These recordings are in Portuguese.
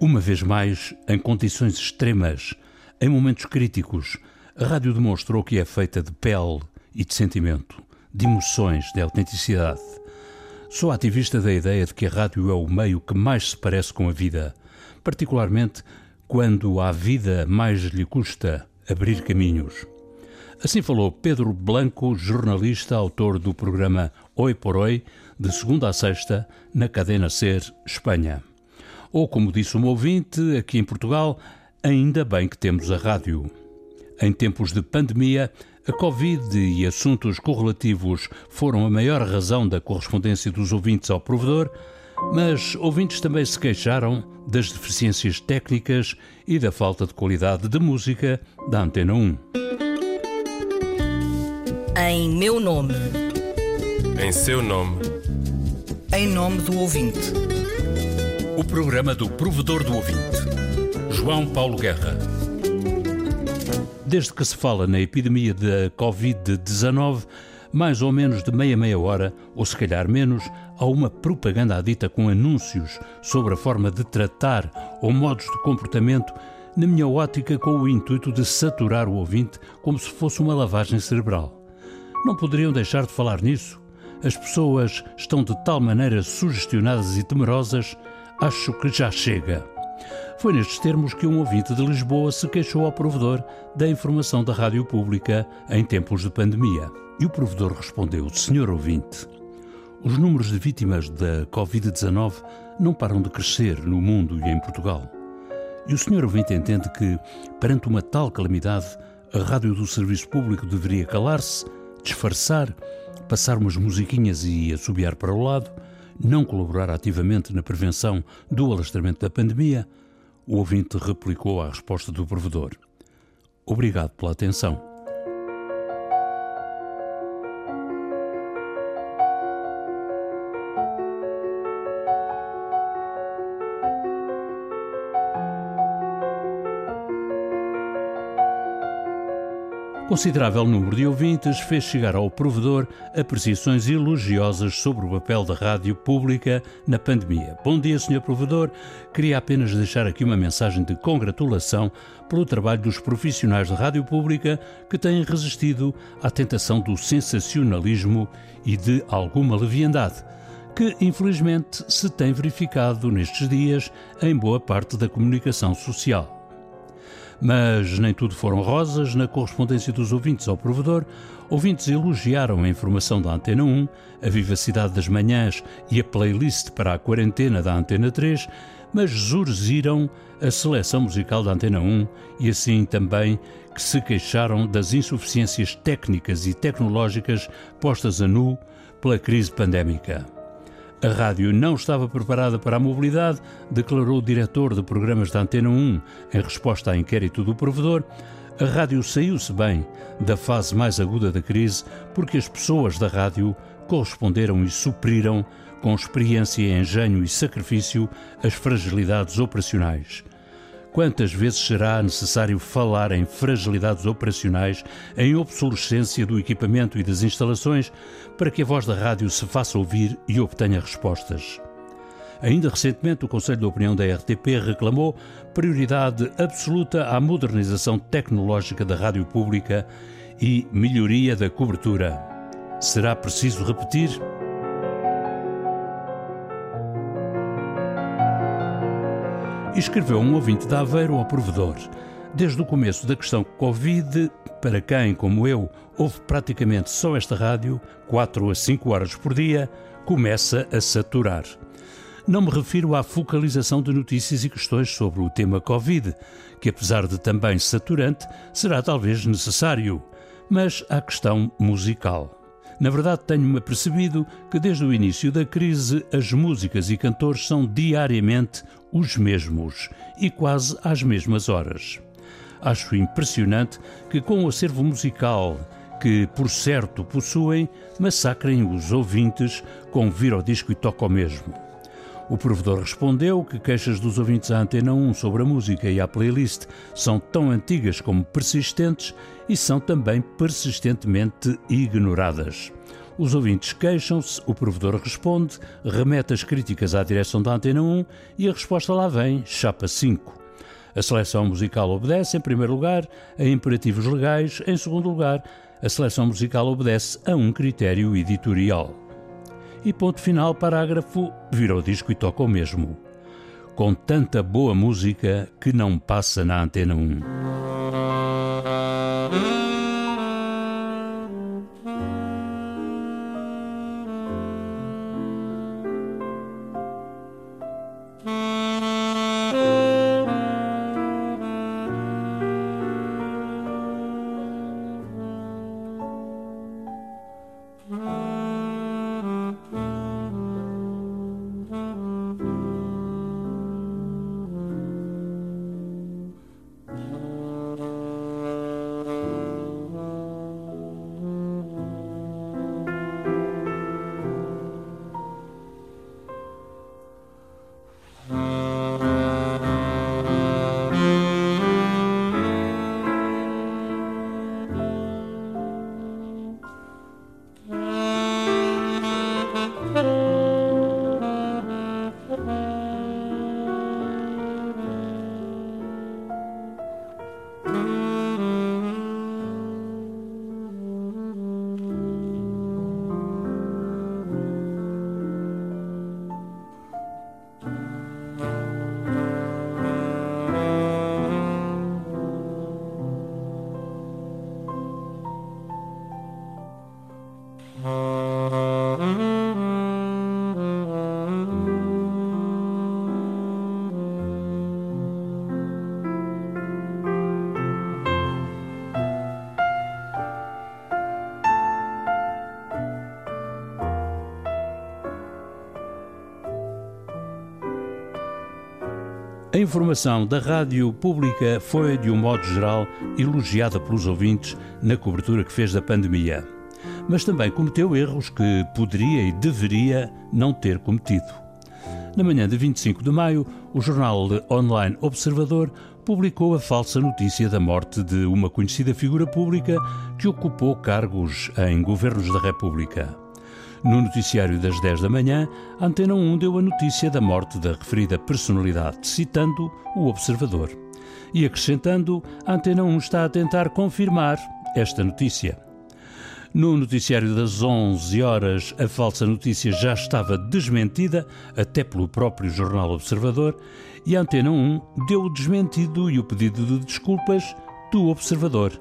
Uma vez mais, em condições extremas, em momentos críticos, a rádio demonstrou que é feita de pele e de sentimento, de emoções, de autenticidade. Sou ativista da ideia de que a rádio é o meio que mais se parece com a vida, particularmente quando à vida mais lhe custa abrir caminhos. Assim falou Pedro Blanco, jornalista, autor do programa Oi por Oi, de segunda a sexta, na cadena Ser, Espanha. Ou, como disse um ouvinte, aqui em Portugal, ainda bem que temos a rádio. Em tempos de pandemia, a Covid e assuntos correlativos foram a maior razão da correspondência dos ouvintes ao provedor, mas ouvintes também se queixaram das deficiências técnicas e da falta de qualidade de música da Antena 1. Em meu nome. Em seu nome. Em nome do ouvinte. O programa do provedor do ouvinte. João Paulo Guerra. Desde que se fala na epidemia da Covid-19, mais ou menos de meia meia hora, ou se calhar menos, há uma propaganda adita com anúncios sobre a forma de tratar ou modos de comportamento, na minha ótica com o intuito de saturar o ouvinte como se fosse uma lavagem cerebral. Não poderiam deixar de falar nisso? As pessoas estão de tal maneira sugestionadas e temerosas, acho que já chega. Foi nestes termos que um ouvinte de Lisboa se queixou ao provedor da informação da rádio pública em tempos de pandemia. E o provedor respondeu: Senhor ouvinte, os números de vítimas da Covid-19 não param de crescer no mundo e em Portugal. E o senhor ouvinte entende que, perante uma tal calamidade, a rádio do serviço público deveria calar-se, disfarçar, passar umas musiquinhas e assobiar para o lado, não colaborar ativamente na prevenção do alastramento da pandemia? O ouvinte replicou à resposta do provedor: Obrigado pela atenção. Considerável número de ouvintes fez chegar ao provedor apreciações elogiosas sobre o papel da rádio pública na pandemia. Bom dia, Sr. Provedor. Queria apenas deixar aqui uma mensagem de congratulação pelo trabalho dos profissionais da rádio pública que têm resistido à tentação do sensacionalismo e de alguma leviandade que infelizmente se tem verificado nestes dias em boa parte da comunicação social. Mas nem tudo foram rosas na correspondência dos ouvintes ao provedor. Ouvintes elogiaram a informação da Antena 1, a vivacidade das manhãs e a playlist para a quarentena da Antena 3, mas zurziram a seleção musical da Antena 1 e assim também que se queixaram das insuficiências técnicas e tecnológicas postas a nu pela crise pandémica. A rádio não estava preparada para a mobilidade, declarou o diretor de programas da Antena 1 em resposta ao inquérito do provedor. A rádio saiu-se bem da fase mais aguda da crise porque as pessoas da rádio corresponderam e supriram, com experiência, engenho e sacrifício, as fragilidades operacionais. Quantas vezes será necessário falar em fragilidades operacionais, em obsolescência do equipamento e das instalações, para que a voz da rádio se faça ouvir e obtenha respostas? Ainda recentemente, o Conselho de Opinião da RTP reclamou prioridade absoluta à modernização tecnológica da rádio pública e melhoria da cobertura. Será preciso repetir? Escreveu um ouvinte de Aveiro ao provedor. Desde o começo da questão Covid, para quem, como eu, ouve praticamente só esta rádio, 4 a 5 horas por dia, começa a saturar. Não me refiro à focalização de notícias e questões sobre o tema Covid, que apesar de também saturante, será talvez necessário, mas à questão musical. Na verdade, tenho-me apercebido que desde o início da crise as músicas e cantores são diariamente os mesmos e quase às mesmas horas. Acho impressionante que, com o acervo musical que, por certo, possuem, massacrem os ouvintes com vir ao disco e toca o mesmo. O provedor respondeu que queixas dos ouvintes à Antena 1 sobre a música e a playlist são tão antigas como persistentes e são também persistentemente ignoradas. Os ouvintes queixam-se, o provedor responde, remete as críticas à direção da Antena 1 e a resposta lá vem, chapa 5. A seleção musical obedece, em primeiro lugar, a imperativos legais, em segundo lugar, a seleção musical obedece a um critério editorial. E ponto final, parágrafo, vira o disco e toca o mesmo. Com tanta boa música que não passa na Antena 1. A informação da rádio pública foi, de um modo geral, elogiada pelos ouvintes na cobertura que fez da pandemia. Mas também cometeu erros que poderia e deveria não ter cometido. Na manhã de 25 de maio, o jornal online Observador publicou a falsa notícia da morte de uma conhecida figura pública que ocupou cargos em governos da República. No noticiário das 10 da manhã, a Antena 1 deu a notícia da morte da referida personalidade, citando o Observador. E acrescentando, a Antena 1 está a tentar confirmar esta notícia. No noticiário das 11 horas, a falsa notícia já estava desmentida, até pelo próprio jornal Observador, e a Antena 1 deu o desmentido e o pedido de desculpas do Observador,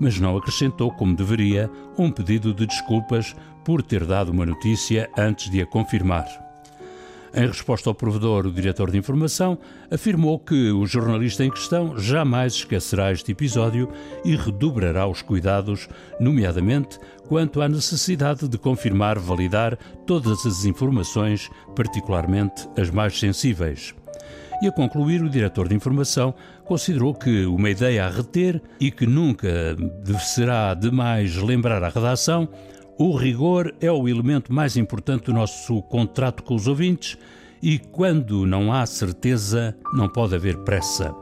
mas não acrescentou, como deveria, um pedido de desculpas por ter dado uma notícia antes de a confirmar. Em resposta ao provedor, o diretor de informação afirmou que o jornalista em questão jamais esquecerá este episódio e redobrará os cuidados, nomeadamente quanto à necessidade de confirmar, validar todas as informações, particularmente as mais sensíveis. E a concluir, o diretor de informação considerou que uma ideia a reter e que nunca será demais lembrar à redação o rigor é o elemento mais importante do nosso contrato com os ouvintes e quando não há certeza, não pode haver pressa.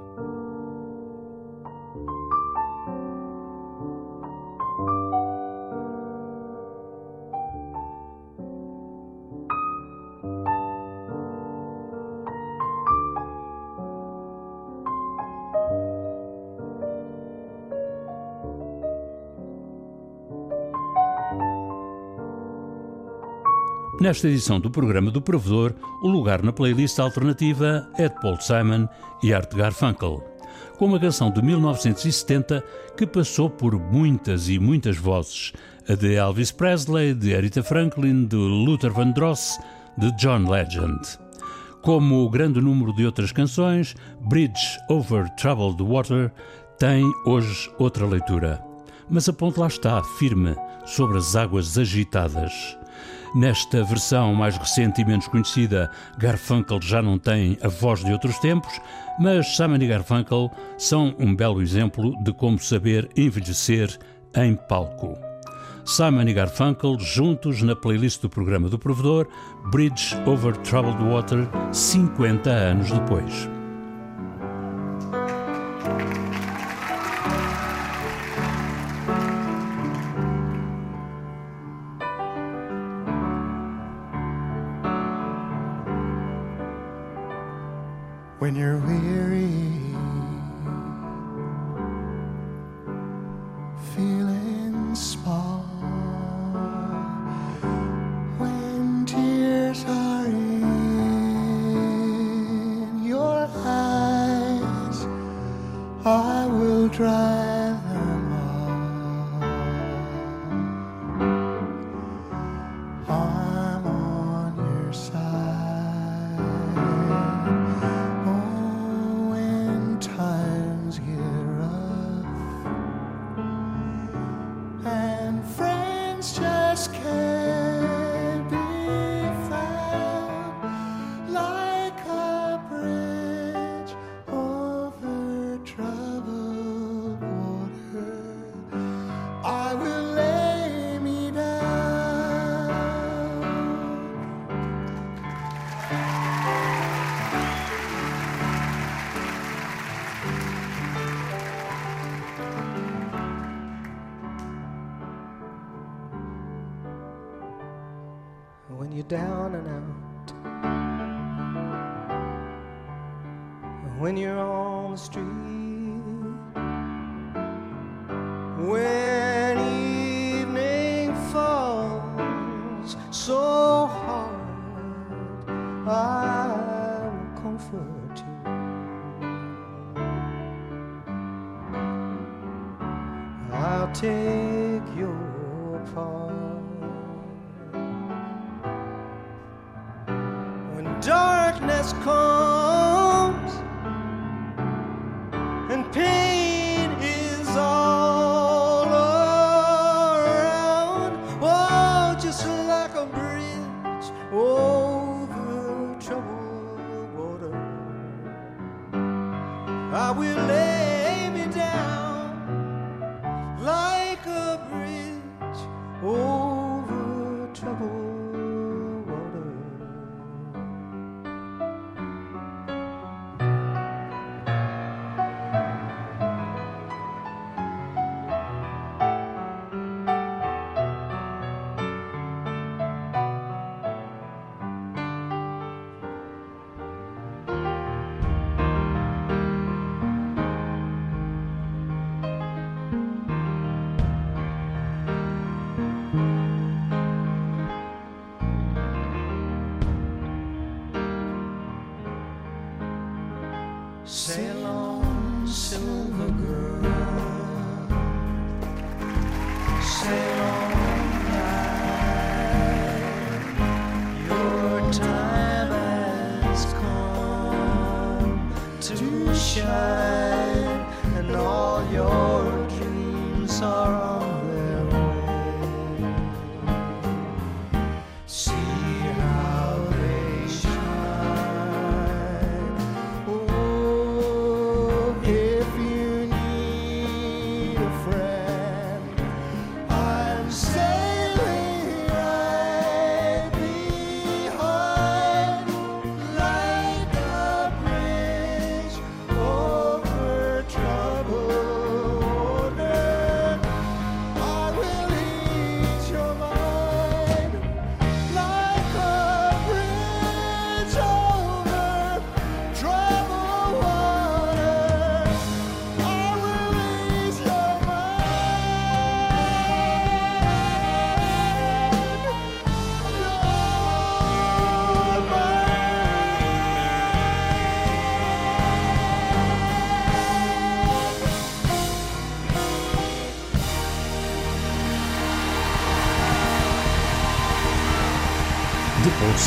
Nesta edição do programa do Provedor, o lugar na playlist alternativa é de Paul Simon e Art Garfunkel, com uma canção de 1970 que passou por muitas e muitas vozes, a de Elvis Presley, de Aretha Franklin, de Luther Vandross, de John Legend. Como o grande número de outras canções, Bridge Over Troubled Water tem hoje outra leitura. Mas a ponte lá está, firme, sobre as águas agitadas. Nesta versão mais recente e menos conhecida, Garfunkel já não tem a voz de outros tempos, mas Simon e Garfunkel são um belo exemplo de como saber envelhecer em palco. Simon e Garfunkel juntos na playlist do programa do Provedor, Bridge Over Troubled Water, 50 anos depois. When you're weary, down and out. When you're on the street, when evening falls so hard, I will comfort you. I'll take Sail on, silver girl. Sail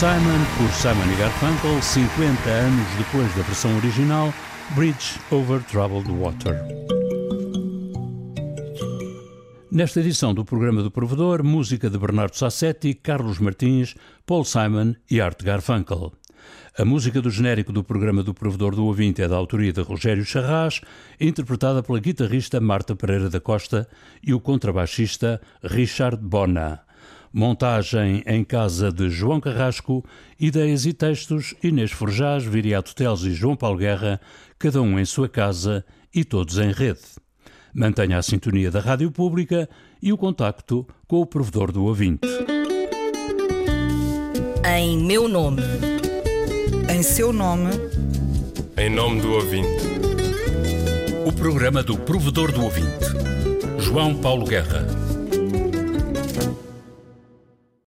Simon por Simon e Garfunkel, 50 anos depois da versão original, Bridge Over Troubled Water. Nesta edição do programa do Provedor, música de Bernardo Sassetti, Carlos Martins, Paul Simon e Art Garfunkel. A música do genérico do programa do Provedor do Ouvinte é da autoria de Rogério Charras, interpretada pela guitarrista Marta Pereira da Costa e o contrabaixista Richard Bona. Montagem em casa de João Carrasco, ideias e textos Inês Forjás, Viriato Teles e João Paulo Guerra, cada um em sua casa e todos em rede. Mantenha a sintonia da Rádio Pública e o contacto com o provedor do ouvinte. Em meu nome. Em seu nome Em nome do ouvinte. O programa do provedor do ouvinte, João Paulo Guerra.